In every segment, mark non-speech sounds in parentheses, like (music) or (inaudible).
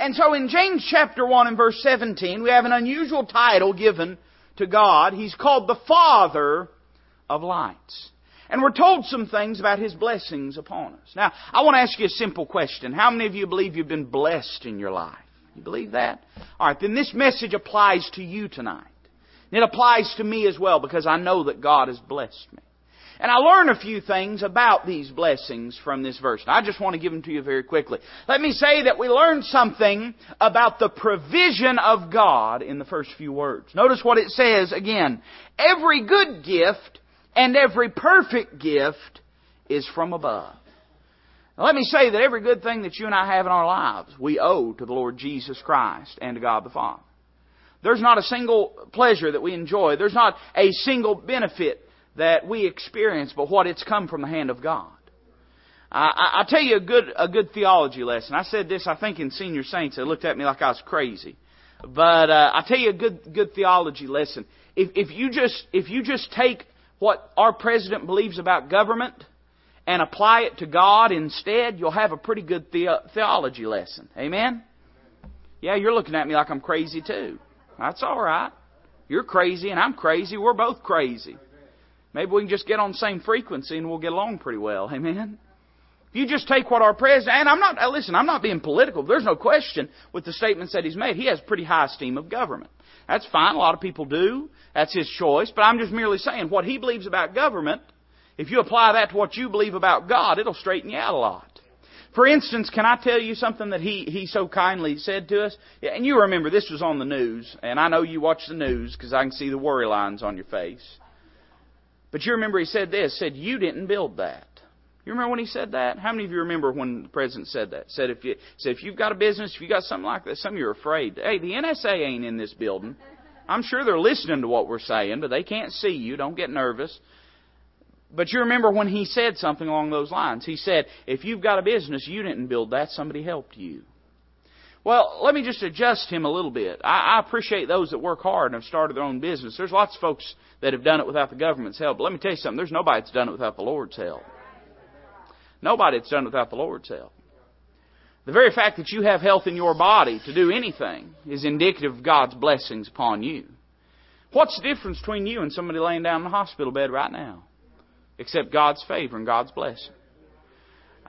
And so in James chapter 1 and verse 17, we have an unusual title given to God. He's called the Father of lights. And we're told some things about His blessings upon us. Now, I want to ask you a simple question. How many of you believe you've been blessed in your life? You believe that? Alright, then this message applies to you tonight. It applies to me as well because I know that God has blessed me. And I learn a few things about these blessings from this verse. I just want to give them to you very quickly. Let me say that we learned something about the provision of God in the first few words. Notice what it says again. Every good gift and every perfect gift is from above. Now, let me say that every good thing that you and I have in our lives, we owe to the Lord Jesus Christ and to God the Father. There's not a single pleasure that we enjoy. There's not a single benefit that we experience, but what it's come from the hand of God. I, will tell you a good a good theology lesson. I said this, I think, in senior saints. They looked at me like I was crazy, but uh, I'll tell you a good good theology lesson. If if you just if you just take what our president believes about government and apply it to God instead, you'll have a pretty good the- theology lesson. Amen. Yeah, you're looking at me like I'm crazy too. That's all right. You're crazy and I'm crazy. We're both crazy. Maybe we can just get on the same frequency and we'll get along pretty well. (laughs) Amen? If you just take what our president, and I'm not, uh, listen, I'm not being political. There's no question with the statements that he's made. He has pretty high esteem of government. That's fine. A lot of people do. That's his choice. But I'm just merely saying what he believes about government, if you apply that to what you believe about God, it'll straighten you out a lot. For instance, can I tell you something that he, he so kindly said to us? Yeah, and you remember this was on the news, and I know you watch the news because I can see the worry lines on your face. But you remember he said this, said, you didn't build that. You remember when he said that? How many of you remember when the president said that? Said if you said if you've got a business, if you got something like that, some of you are afraid. Hey, the NSA ain't in this building. I'm sure they're listening to what we're saying, but they can't see you. Don't get nervous. But you remember when he said something along those lines. He said, if you've got a business, you didn't build that, somebody helped you. Well, let me just adjust him a little bit. I, I appreciate those that work hard and have started their own business. There's lots of folks that have done it without the government's help. But let me tell you something. There's nobody that's done it without the Lord's help. Nobody that's done it without the Lord's help. The very fact that you have health in your body to do anything is indicative of God's blessings upon you. What's the difference between you and somebody laying down in the hospital bed right now? Except God's favor and God's blessing.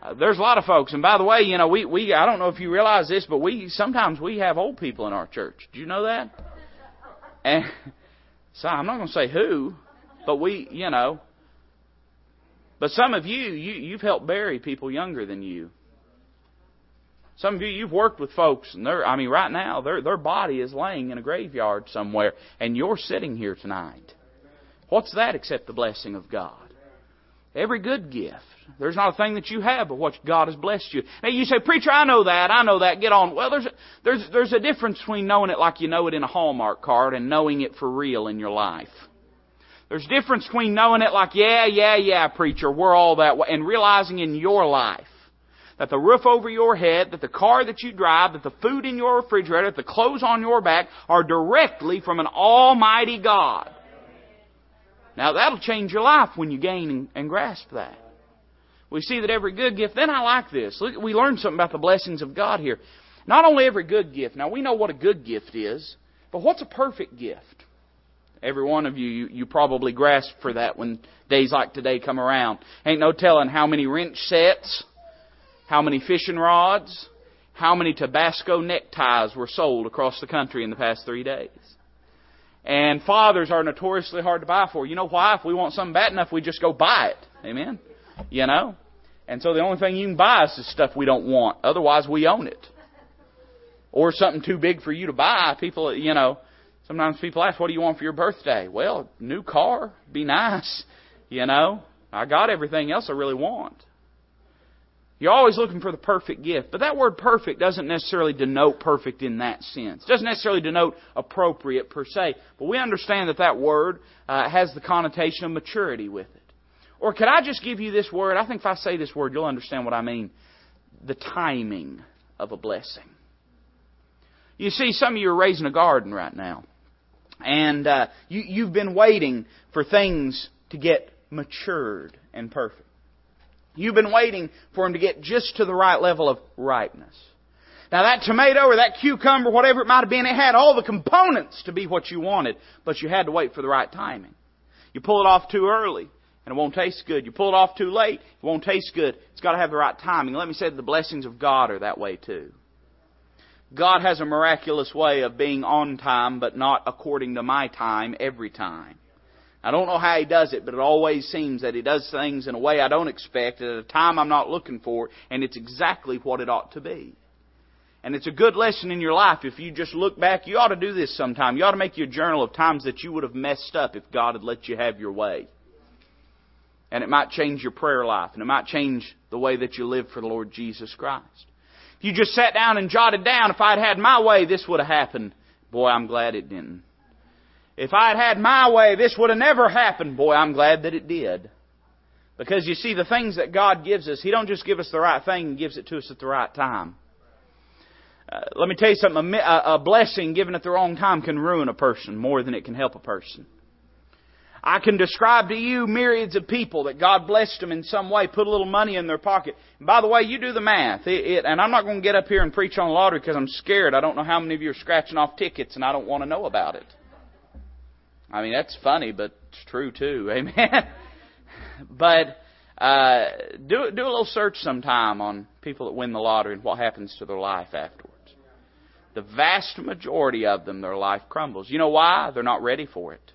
Uh, there's a lot of folks, and by the way, you know, we, we, I don't know if you realize this, but we, sometimes we have old people in our church. Do you know that? And, (laughs) so I'm not going to say who, but we, you know, but some of you, you, you've helped bury people younger than you. Some of you, you've worked with folks, and they're, I mean, right now, their, their body is laying in a graveyard somewhere, and you're sitting here tonight. What's that except the blessing of God? Every good gift. There's not a thing that you have but what God has blessed you. Now you say, preacher, I know that, I know that, get on. Well, there's a, there's, there's a difference between knowing it like you know it in a Hallmark card and knowing it for real in your life. There's a difference between knowing it like, yeah, yeah, yeah, preacher, we're all that way, and realizing in your life that the roof over your head, that the car that you drive, that the food in your refrigerator, that the clothes on your back are directly from an almighty God. Now that'll change your life when you gain and, grasp that. We see that every good gift, then I like this. Look, we learned something about the blessings of God here. Not only every good gift, now we know what a good gift is, but what's a perfect gift? Every one of you, you, you probably grasp for that when days like today come around. Ain't no telling how many wrench sets, how many fishing rods, how many Tabasco neckties were sold across the country in the past three days. And fathers are notoriously hard to buy for. You know why? If we want something bad enough, we just go buy it. Amen? You know? And so the only thing you can buy us is the stuff we don't want. Otherwise, we own it. Or something too big for you to buy. People, you know, sometimes people ask, what do you want for your birthday? Well, new car. Be nice. You know? I got everything else I really want. You're always looking for the perfect gift. But that word perfect doesn't necessarily denote perfect in that sense. It doesn't necessarily denote appropriate per se. But we understand that that word uh, has the connotation of maturity with it. Or could I just give you this word? I think if I say this word, you'll understand what I mean. The timing of a blessing. You see, some of you are raising a garden right now. And uh, you, you've been waiting for things to get matured and perfect. You've been waiting for them to get just to the right level of ripeness. Now that tomato or that cucumber, whatever it might have been, it had all the components to be what you wanted, but you had to wait for the right timing. You pull it off too early, and it won't taste good. You pull it off too late, it won't taste good. It's got to have the right timing. Let me say that the blessings of God are that way too. God has a miraculous way of being on time, but not according to my time every time. I don't know how He does it, but it always seems that He does things in a way I don't expect, at a time I'm not looking for, and it's exactly what it ought to be. And it's a good lesson in your life. If you just look back, you ought to do this sometime. You ought to make your journal of times that you would have messed up if God had let you have your way. And it might change your prayer life, and it might change the way that you live for the Lord Jesus Christ. If you just sat down and jotted down, if I'd had my way, this would have happened. Boy, I'm glad it didn't. If I'd had my way, this would have never happened. Boy, I'm glad that it did. Because you see, the things that God gives us, He don't just give us the right thing, He gives it to us at the right time. Uh, let me tell you something, a, a blessing given at the wrong time can ruin a person more than it can help a person. I can describe to you myriads of people that God blessed them in some way, put a little money in their pocket. And by the way, you do the math. It, it, and I'm not going to get up here and preach on lottery because I'm scared. I don't know how many of you are scratching off tickets and I don't want to know about it. I mean, that's funny, but it's true too. (laughs) Amen. but uh, do do a little search sometime on people that win the lottery and what happens to their life afterwards. The vast majority of them, their life crumbles. You know why? They're not ready for it.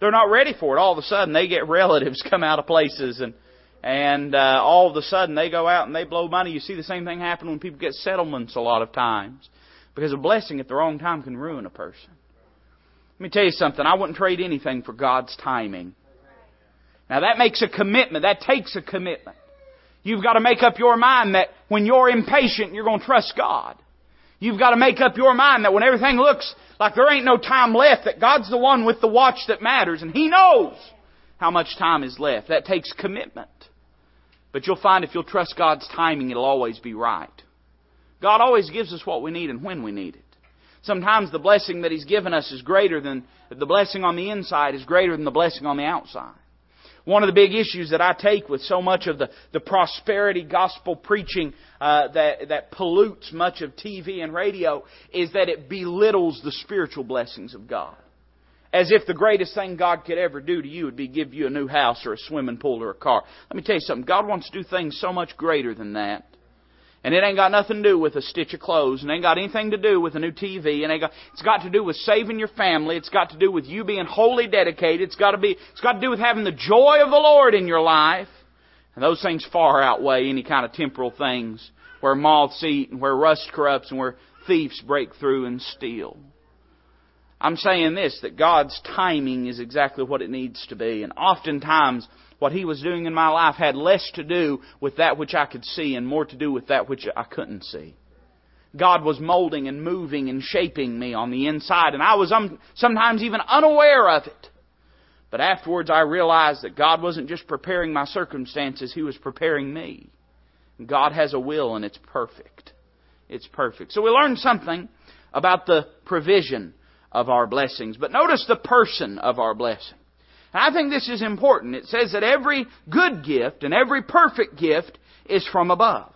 They're not ready for it. All of a sudden, they get (laughs) relatives come out of places and and uh, all of a sudden they go out and they blow money. You see the same thing happen when people get settlements a lot of times because a blessing at the wrong time can ruin a person. Let me tell you something. I wouldn't trade anything for God's timing. Now that makes a commitment. That takes a commitment. You've got to make up your mind that when you're impatient, you're going to trust God. You've got to make up your mind that when everything looks like there ain't no time left, that God's the one with the watch that matters, and He knows how much time is left. That takes commitment. But you'll find if you'll trust God's timing, it'll always be right. God always gives us what we need and when we need it. Sometimes the blessing that He's given us is greater than, the blessing on the inside is greater than the blessing on the outside. One of the big issues that I take with so much of the, the prosperity gospel preaching uh, that, that pollutes much of TV and radio is that it belittles the spiritual blessings of God. As if the greatest thing God could ever do to you would be give you a new house or a swimming pool or a car. Let me tell you something. God wants to do things so much greater than that. And it ain't got nothing to do with a stitch of clothes, and ain't got anything to do with a new TV, and ain't got, it's got to do with saving your family. It's got to do with you being wholly dedicated. It's got to be, it's got to do with having the joy of the Lord in your life. And those things far outweigh any kind of temporal things where moths eat and where rust corrupts and where thieves break through and steal. I'm saying this, that God's timing is exactly what it needs to be. And oftentimes, what He was doing in my life had less to do with that which I could see and more to do with that which I couldn't see. God was molding and moving and shaping me on the inside, and I was um, sometimes even unaware of it. But afterwards, I realized that God wasn't just preparing my circumstances, He was preparing me. God has a will, and it's perfect. It's perfect. So we learned something about the provision of our blessings. But notice the person of our blessing. I think this is important. It says that every good gift and every perfect gift is from above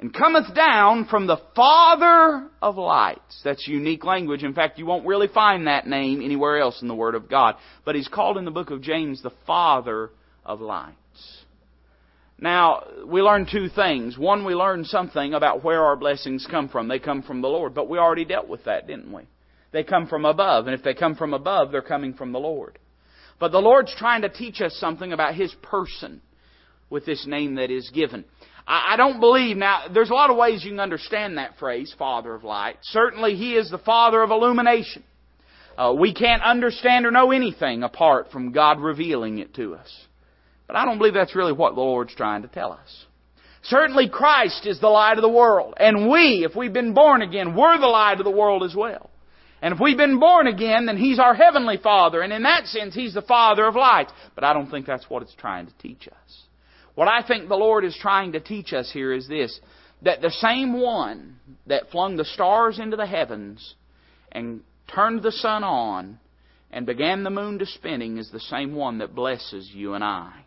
and cometh down from the Father of lights. That's unique language. In fact, you won't really find that name anywhere else in the Word of God. But he's called in the book of James the Father of lights. Now, we learn two things. One, we learn something about where our blessings come from. They come from the Lord. But we already dealt with that, didn't we? They come from above. And if they come from above, they're coming from the Lord. But the Lord's trying to teach us something about His person with this name that is given. I, don't believe, now, there's a lot of ways you can understand that phrase, Father of Light. Certainly, He is the Father of illumination. Uh, we can't understand or know anything apart from God revealing it to us. But I don't believe that's really what the Lord's trying to tell us. Certainly Christ is the light of the world. And we, if we've been born again, we're the light of the world as well. And if we've been born again, then He's our Heavenly Father. And in that sense, He's the Father of lights. But I don't think that's what it's trying to teach us. What I think the Lord is trying to teach us here is this that the same one that flung the stars into the heavens and turned the sun on and began the moon to spinning is the same one that blesses you and I.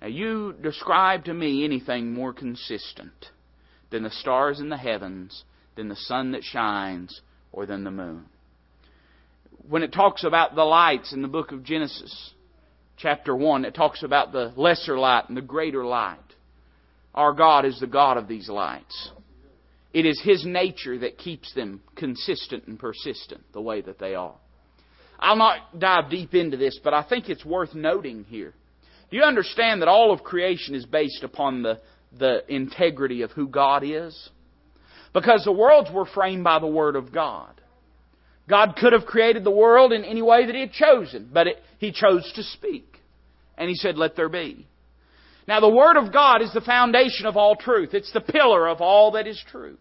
Now, you describe to me anything more consistent than the stars in the heavens, than the sun that shines, or than the moon. When it talks about the lights in the book of Genesis, chapter 1, it talks about the lesser light and the greater light. Our God is the God of these lights. It is His nature that keeps them consistent and persistent the way that they are. I'll not dive deep into this, but I think it's worth noting here. Do you understand that all of creation is based upon the, the integrity of who God is? Because the worlds were framed by the Word of God. God could have created the world in any way that He had chosen, but it, He chose to speak. And He said, let there be. Now the Word of God is the foundation of all truth. It's the pillar of all that is true.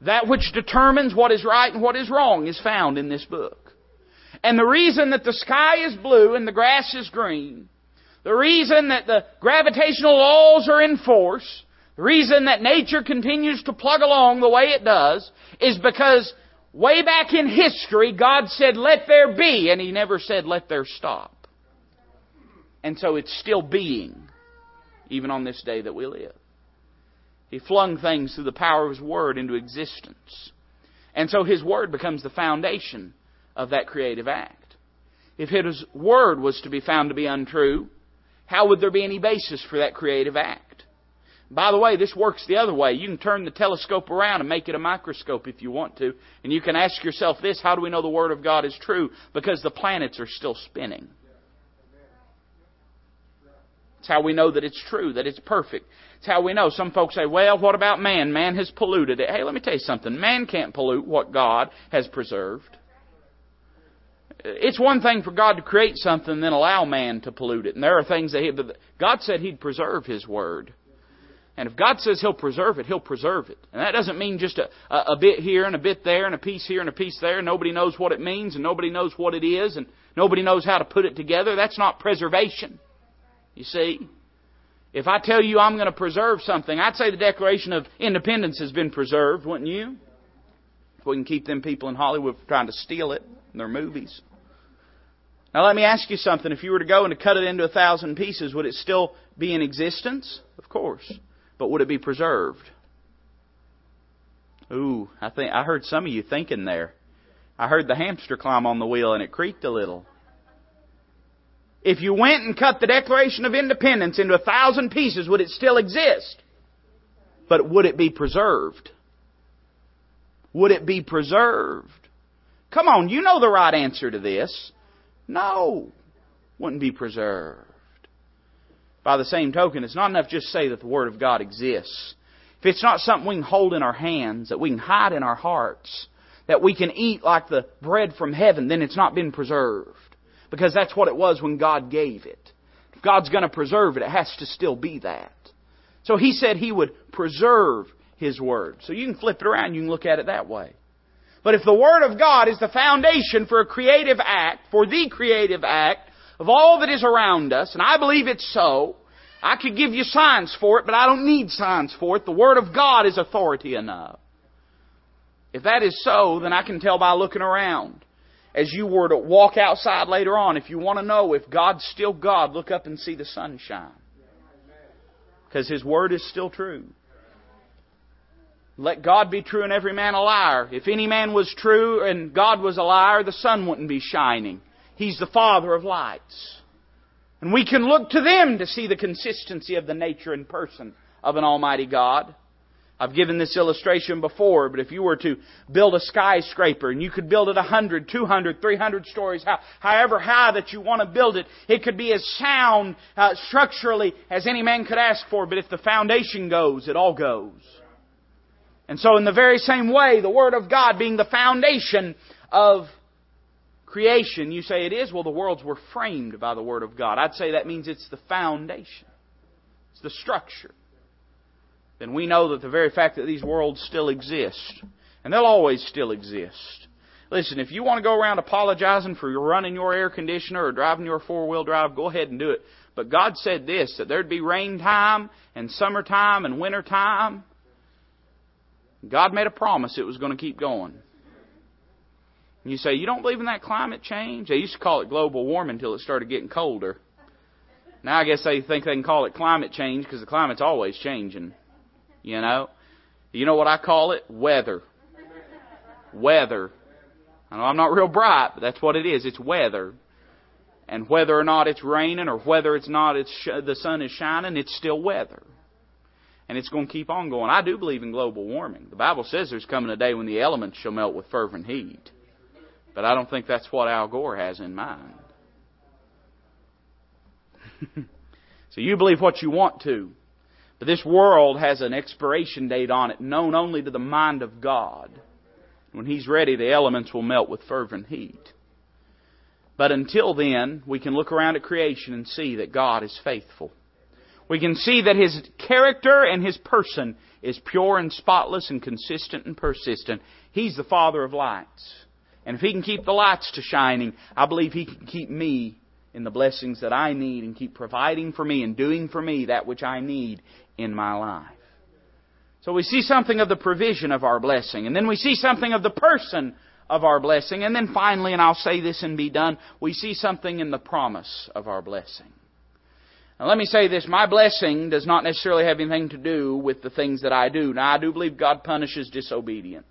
That which determines what is right and what is wrong is found in this book. And the reason that the sky is blue and the grass is green, the reason that the gravitational laws are in force, the reason that nature continues to plug along the way it does, is because way back in history, God said, let there be, and He never said, let there stop. And so it's still being, even on this day that we live. He flung things through the power of His Word into existence. And so His Word becomes the foundation of that creative act. If His Word was to be found to be untrue, how would there be any basis for that creative act? By the way, this works the other way. You can turn the telescope around and make it a microscope if you want to. And you can ask yourself this, how do we know the Word of God is true? Because the planets are still spinning. It's how we know that it's true, that it's perfect. It's how we know. Some folks say, well, what about man? Man has polluted it. Hey, let me tell you something. Man can't pollute what God has preserved. It's one thing for God to create something and then allow man to pollute it. And there are things that he, but God said He'd preserve His Word. And if God says He'll preserve it, He'll preserve it. And that doesn't mean just a, a, a bit here and a bit there and a piece here and a piece there. Nobody knows what it means and nobody knows what it is and nobody knows how to put it together. That's not preservation. You see? If I tell you I'm going to preserve something, I'd say the Declaration of Independence has been preserved, wouldn't you? If we can keep them people in Hollywood from trying to steal it in their movies. Now let me ask you something. If you were to go and to cut it into a thousand pieces, would it still be in existence? Of course. But would it be preserved? Ooh, I think I heard some of you thinking there. I heard the hamster climb on the wheel and it creaked a little. If you went and cut the Declaration of Independence into a thousand pieces, would it still exist? But would it be preserved? Would it be preserved? Come on, you know the right answer to this. No, wouldn't be preserved. By the same token, it's not enough just to say that the Word of God exists. If it's not something we can hold in our hands, that we can hide in our hearts, that we can eat like the bread from heaven, then it's not been preserved. Because that's what it was when God gave it. If God's going to preserve it, it has to still be that. So He said He would preserve His Word. So you can flip it around, you can look at it that way. But if the Word of God is the foundation for a creative act, for the creative act of all that is around us, and I believe it's so, I could give you signs for it, but I don't need signs for it. The Word of God is authority enough. If that is so, then I can tell by looking around. As you were to walk outside later on, if you want to know if God's still God, look up and see the sunshine. Because His Word is still true. Let God be true and every man a liar. If any man was true and God was a liar, the sun wouldn't be shining. He's the Father of lights. And we can look to them to see the consistency of the nature and person of an Almighty God. I've given this illustration before, but if you were to build a skyscraper and you could build it 100, 200, 300 stories, however high that you want to build it, it could be as sound uh, structurally as any man could ask for, but if the foundation goes, it all goes. And so in the very same way, the Word of God being the foundation of creation, you say it is? Well, the worlds were framed by the Word of God. I'd say that means it's the foundation. It's the structure. Then we know that the very fact that these worlds still exist, and they'll always still exist. Listen, if you want to go around apologizing for running your air conditioner or driving your four wheel drive, go ahead and do it. But God said this, that there'd be rain time and summertime and winter time God made a promise it was going to keep going. And you say, you don't believe in that climate change? They used to call it global warming until it started getting colder. Now I guess they think they can call it climate change because the climate's always changing. You know? You know what I call it? Weather. Weather. I know I'm not real bright, but that's what it is. It's weather. And whether or not it's raining or whether it's not it's sh- the sun is shining, it's still weather. And it's going to keep on going. I do believe in global warming. The Bible says there's coming a day when the elements shall melt with fervent heat. But I don't think that's what Al Gore has in mind. (laughs) so you believe what you want to. But this world has an expiration date on it known only to the mind of God. When He's ready, the elements will melt with fervent heat. But until then, we can look around at creation and see that God is faithful. We can see that His character and His person is pure and spotless and consistent and persistent. He's the Father of lights. And if He can keep the lights to shining, I believe He can keep me in the blessings that I need and keep providing for me and doing for me that which I need in my life. So we see something of the provision of our blessing, and then we see something of the person of our blessing. And then finally, and I'll say this and be done, we see something in the promise of our blessing. Now let me say this, my blessing does not necessarily have anything to do with the things that I do. Now I do believe God punishes disobedience.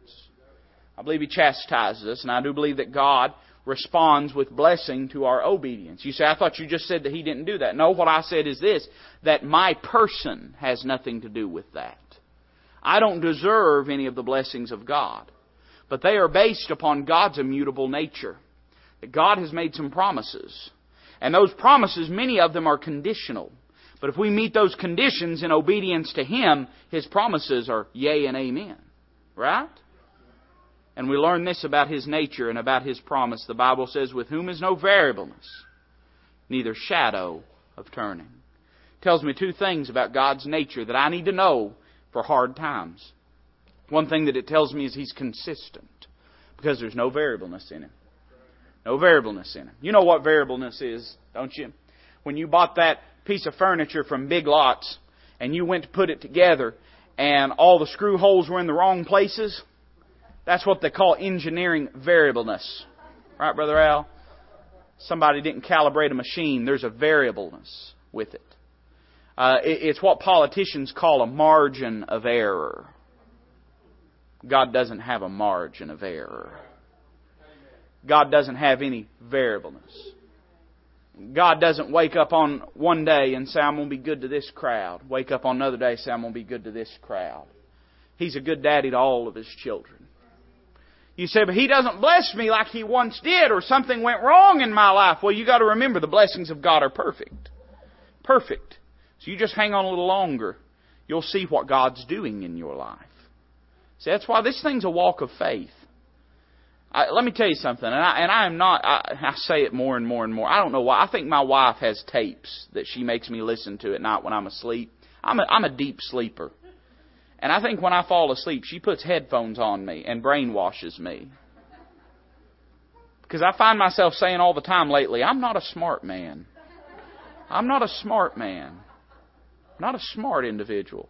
I believe He chastises us, and I do believe that God responds with blessing to our obedience. You say, I thought you just said that He didn't do that. No, what I said is this, that my person has nothing to do with that. I don't deserve any of the blessings of God but they are based upon God's immutable nature. That God has made some promises. And those promises, many of them are conditional. But if we meet those conditions in obedience to Him, His promises are yea and amen. Right? And we learn this about His nature and about His promise. The Bible says, with whom is no variableness, neither shadow of turning. It tells me two things about God's nature that I need to know for hard times. One thing that it tells me is he's consistent because there's no variableness in him. No variableness in him. You know what variableness is, don't you? When you bought that piece of furniture from Big Lots and you went to put it together and all the screw holes were in the wrong places, that's what they call engineering variableness. Right, Brother Al? Somebody didn't calibrate a machine. There's a variableness with it. Uh, it's what politicians call a margin of error. God doesn't have a margin of error. God doesn't have any variableness. God doesn't wake up on one day and say, I'm going to be good to this crowd. Wake up on another day and say, I'm going to be good to this crowd. He's a good daddy to all of his children. You say, but he doesn't bless me like he once did, or something went wrong in my life. Well, you got to remember the blessings of God are perfect. Perfect. So you just hang on a little longer. You'll see what God's doing in your life. See, that's why this thing's a walk of faith. I, let me tell you something, and I, and I am not. I, I say it more and more and more. I don't know why. I think my wife has tapes that she makes me listen to at night when I'm asleep. I'm a, I'm a deep sleeper, and I think when I fall asleep, she puts headphones on me and brainwashes me. Because I find myself saying all the time lately, I'm not a smart man. I'm not a smart man. I'm not a smart individual.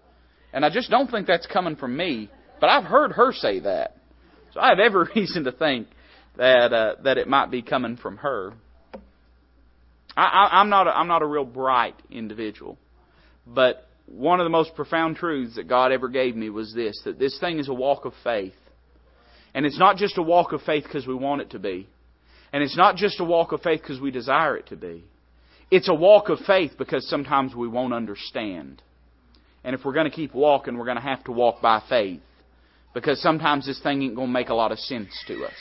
And I just don't think that's coming from me. But I've heard her say that. So I have every (laughs) reason to think that uh, that it might be coming from her. I, I, I'm not a, I'm not a real bright individual, but one of the most profound truths that God ever gave me was this: that this thing is a walk of faith, and it's not just a walk of faith because we want it to be, and it's not just a walk of faith because we desire it to be. It's a walk of faith because sometimes we won't understand. And if we're going to keep walking, we're going to have to walk by faith. Because sometimes this thing ain't going to make a lot of sense to us.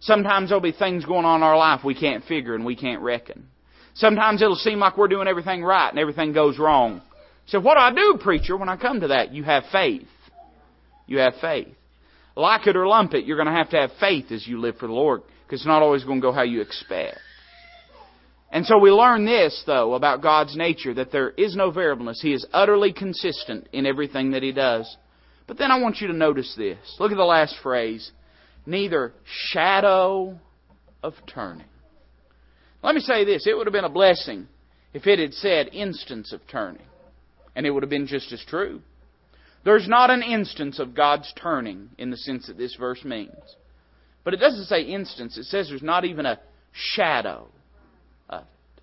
Sometimes there'll be things going on in our life we can't figure and we can't reckon. Sometimes it'll seem like we're doing everything right and everything goes wrong. So what do I do, preacher, when I come to that? You have faith. You have faith. Like it or lump it, you're going to have to have faith as you live for the Lord because it's not always going to go how you expect. And so we learn this, though, about God's nature, that there is no variableness. He is utterly consistent in everything that He does. But then I want you to notice this. Look at the last phrase. Neither shadow of turning. Let me say this. It would have been a blessing if it had said instance of turning. And it would have been just as true. There's not an instance of God's turning in the sense that this verse means. But it doesn't say instance. It says there's not even a shadow of it.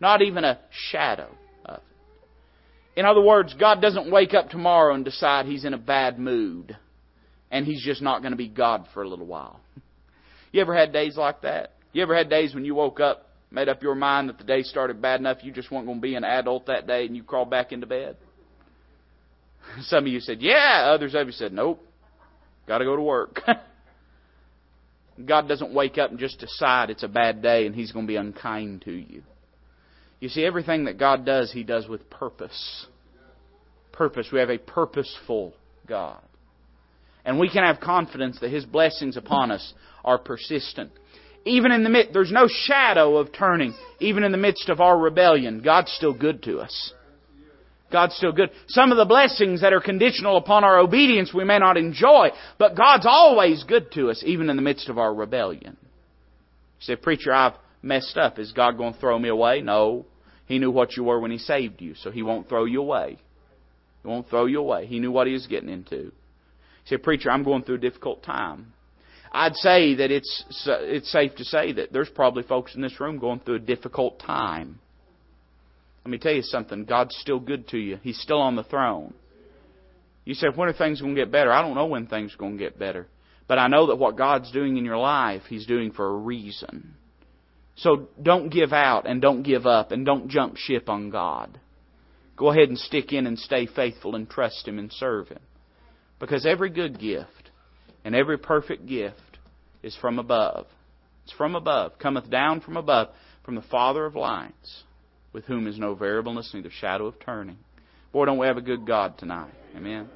Not even a shadow of it. In other words, God doesn't wake up tomorrow and decide He's in a bad mood and He's just not going to be God for a little while. (laughs) You ever had days like that? You ever had days when you woke up, made up your mind that the day started bad enough you just weren't going to be an adult that day and you crawled back into bed? (laughs) Some of you said, yeah. Others of you said, nope. Got to go to work. (laughs) God doesn't wake up and just decide it's a bad day and He's going to be unkind to you. You see, everything that God does, He does with purpose. Purpose. We have a purposeful God. And we can have confidence that His blessings upon us are persistent. Even in the midst, there's no shadow of turning. Even in the midst of our rebellion, God's still good to us. God's still good. Some of the blessings that are conditional upon our obedience we may not enjoy, but God's always good to us, even in the midst of our rebellion. You say, Preacher, I've messed up. Is God going to throw me away? No. He knew what you were when He saved you, so He won't throw you away. He won't throw you away. He knew what He was getting into. You say, Preacher, I'm going through a difficult time. I'd say that it's, it's safe to say that there's probably folks in this room going through a difficult time. Let me tell you something. God's still good to you. He's still on the throne. You say, when are things going to get better? I don't know when things are going to get better. But I know that what God's doing in your life, He's doing for a reason. So don't give out and don't give up and don't jump ship on God. Go ahead and stick in and stay faithful and trust Him and serve Him. Because every good gift and every perfect gift is from above. It's from above, cometh down from above, from the Father of lights, with whom is no variableness, neither shadow of turning. Boy, don't we have a good God tonight. Amen.